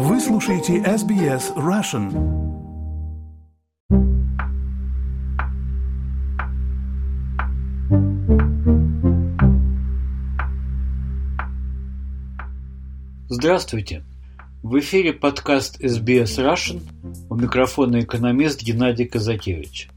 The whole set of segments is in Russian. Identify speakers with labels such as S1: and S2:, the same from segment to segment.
S1: Вы слушаете SBS Russian.
S2: Здравствуйте! В эфире подкаст SBS Russian. У микрофона экономист Геннадий Казакевич.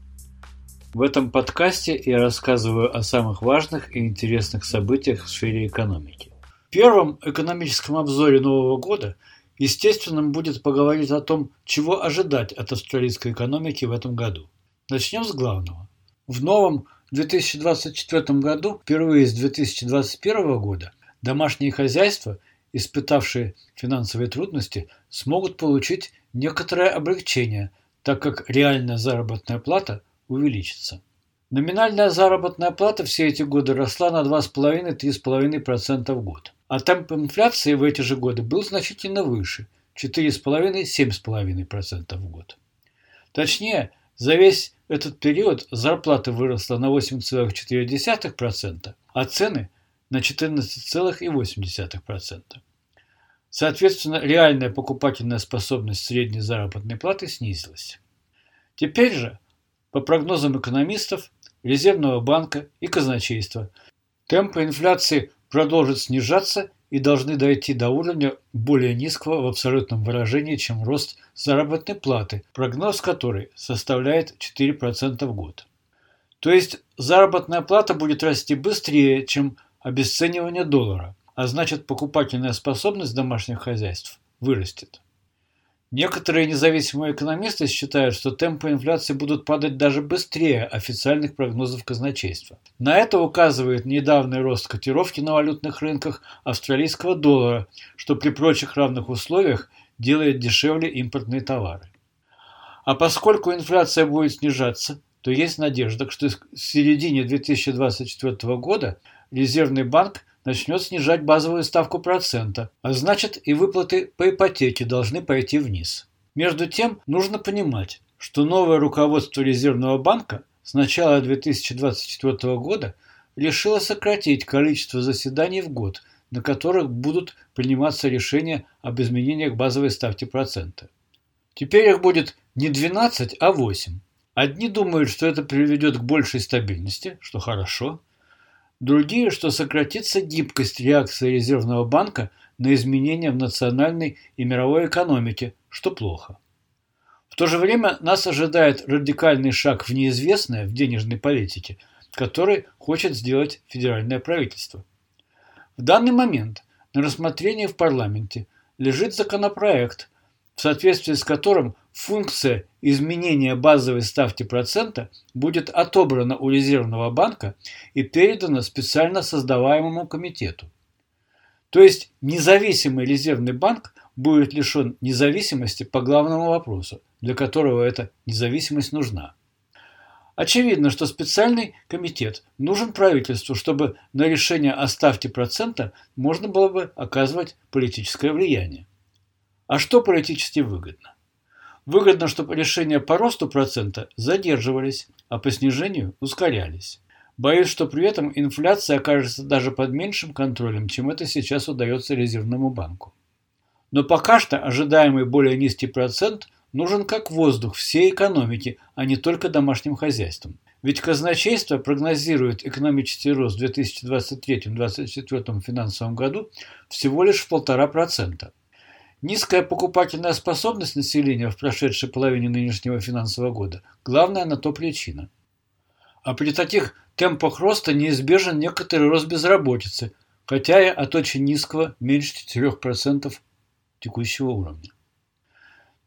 S2: В этом подкасте я рассказываю о самых важных и интересных событиях в сфере экономики. В первом экономическом обзоре Нового года естественным будет поговорить о том, чего ожидать от австралийской экономики в этом году. Начнем с главного. В новом 2024 году, впервые с 2021 года, домашние хозяйства, испытавшие финансовые трудности, смогут получить некоторое облегчение, так как реальная заработная плата – увеличится. Номинальная заработная плата все эти годы росла на 2,5-3,5% в год. А темп инфляции в эти же годы был значительно выше – 4,5-7,5% в год. Точнее, за весь этот период зарплата выросла на 8,4%, а цены – на 14,8%. Соответственно, реальная покупательная способность средней заработной платы снизилась. Теперь же по прогнозам экономистов, Резервного банка и казначейства, темпы инфляции продолжат снижаться и должны дойти до уровня более низкого в абсолютном выражении, чем рост заработной платы, прогноз которой составляет 4% в год. То есть заработная плата будет расти быстрее, чем обесценивание доллара, а значит покупательная способность домашних хозяйств вырастет. Некоторые независимые экономисты считают, что темпы инфляции будут падать даже быстрее официальных прогнозов казначейства. На это указывает недавний рост котировки на валютных рынках австралийского доллара, что при прочих равных условиях делает дешевле импортные товары. А поскольку инфляция будет снижаться, то есть надежда, что в середине 2024 года Резервный банк начнет снижать базовую ставку процента, а значит и выплаты по ипотеке должны пойти вниз. Между тем, нужно понимать, что новое руководство Резервного банка с начала 2024 года решило сократить количество заседаний в год, на которых будут приниматься решения об изменениях базовой ставки процента. Теперь их будет не 12, а 8. Одни думают, что это приведет к большей стабильности, что хорошо – Другие, что сократится гибкость реакции Резервного банка на изменения в национальной и мировой экономике, что плохо. В то же время нас ожидает радикальный шаг в неизвестное в денежной политике, который хочет сделать федеральное правительство. В данный момент на рассмотрении в парламенте лежит законопроект, в соответствии с которым функция изменения базовой ставки процента будет отобрана у Резервного банка и передана специально создаваемому комитету. То есть независимый Резервный банк будет лишен независимости по главному вопросу, для которого эта независимость нужна. Очевидно, что специальный комитет нужен правительству, чтобы на решение о ставке процента можно было бы оказывать политическое влияние. А что политически выгодно? Выгодно, чтобы решения по росту процента задерживались, а по снижению ускорялись. Боюсь, что при этом инфляция окажется даже под меньшим контролем, чем это сейчас удается Резервному банку. Но пока что ожидаемый более низкий процент нужен как воздух всей экономике, а не только домашним хозяйствам. Ведь казначейство прогнозирует экономический рост в 2023-2024 финансовом году всего лишь в полтора процента. Низкая покупательная способность населения в прошедшей половине нынешнего финансового года – главная на то причина. А при таких темпах роста неизбежен некоторый рост безработицы, хотя и от очень низкого, меньше 4% текущего уровня.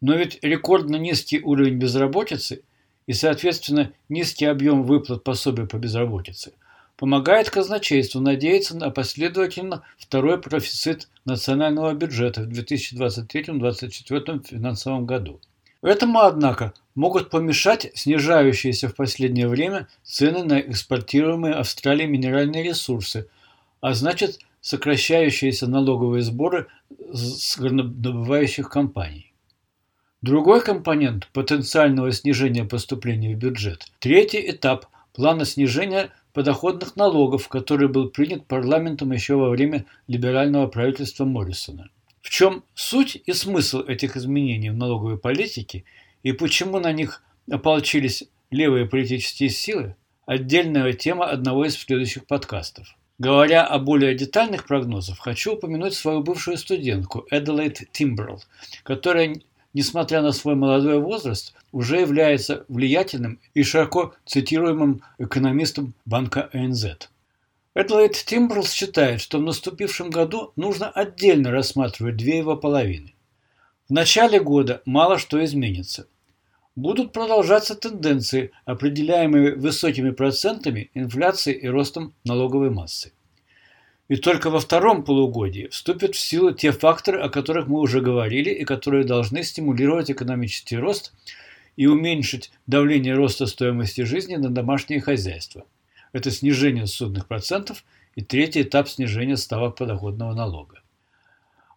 S2: Но ведь рекордно низкий уровень безработицы и, соответственно, низкий объем выплат пособия по безработице – помогает казначейству надеяться на последовательно второй профицит национального бюджета в 2023-2024 финансовом году. Этому, однако, могут помешать снижающиеся в последнее время цены на экспортируемые Австралией минеральные ресурсы, а значит сокращающиеся налоговые сборы с горнодобывающих компаний. Другой компонент потенциального снижения поступлений в бюджет – третий этап плана снижения подоходных налогов, который был принят парламентом еще во время либерального правительства Моррисона. В чем суть и смысл этих изменений в налоговой политике и почему на них ополчились левые политические силы – отдельная тема одного из следующих подкастов. Говоря о более детальных прогнозах, хочу упомянуть свою бывшую студентку Эделейд Тимберл, которая, несмотря на свой молодой возраст, уже является влиятельным и широко цитируемым экономистом банка АНЗ. Эдлайт Тимбрлс считает, что в наступившем году нужно отдельно рассматривать две его половины. В начале года мало что изменится. Будут продолжаться тенденции, определяемые высокими процентами инфляции и ростом налоговой массы. И только во втором полугодии вступят в силу те факторы, о которых мы уже говорили и которые должны стимулировать экономический рост и уменьшить давление роста стоимости жизни на домашнее хозяйство – это снижение судных процентов и третий этап снижения ставок подоходного налога.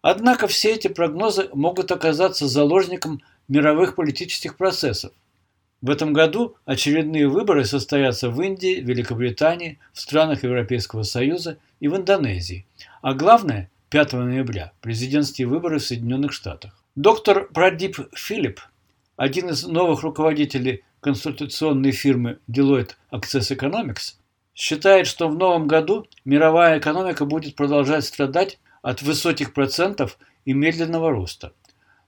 S2: Однако все эти прогнозы могут оказаться заложником мировых политических процессов. В этом году очередные выборы состоятся в Индии, Великобритании, в странах Европейского Союза и в Индонезии. А главное, 5 ноября – президентские выборы в Соединенных Штатах. Доктор Прадип Филипп, один из новых руководителей консультационной фирмы Deloitte Access Economics, считает, что в новом году мировая экономика будет продолжать страдать от высоких процентов и медленного роста.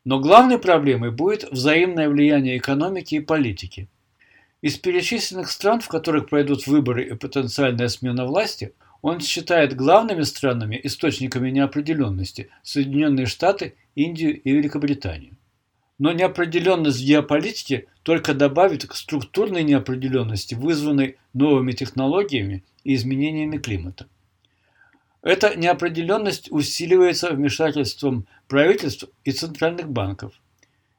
S2: Но главной проблемой будет взаимное влияние экономики и политики. Из перечисленных стран, в которых пройдут выборы и потенциальная смена власти, он считает главными странами источниками неопределенности Соединенные Штаты, Индию и Великобританию. Но неопределенность в геополитике только добавит к структурной неопределенности, вызванной новыми технологиями и изменениями климата. Эта неопределенность усиливается вмешательством правительств и центральных банков.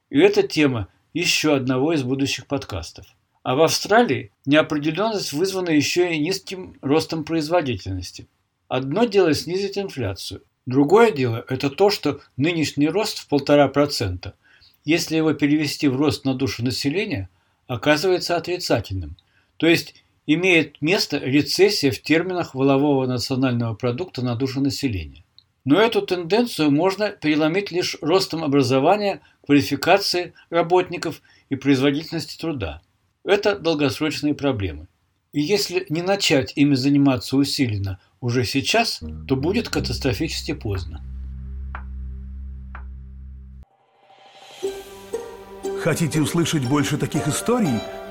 S2: И это тема еще одного из будущих подкастов. А в Австралии неопределенность вызвана еще и низким ростом производительности. Одно дело снизить инфляцию, другое дело – это то, что нынешний рост в полтора процента – если его перевести в рост на душу населения, оказывается отрицательным, то есть имеет место рецессия в терминах волового национального продукта на душу населения. Но эту тенденцию можно переломить лишь ростом образования, квалификации работников и производительности труда. Это долгосрочные проблемы. И если не начать ими заниматься усиленно уже сейчас, то будет катастрофически поздно.
S1: Хотите услышать больше таких историй?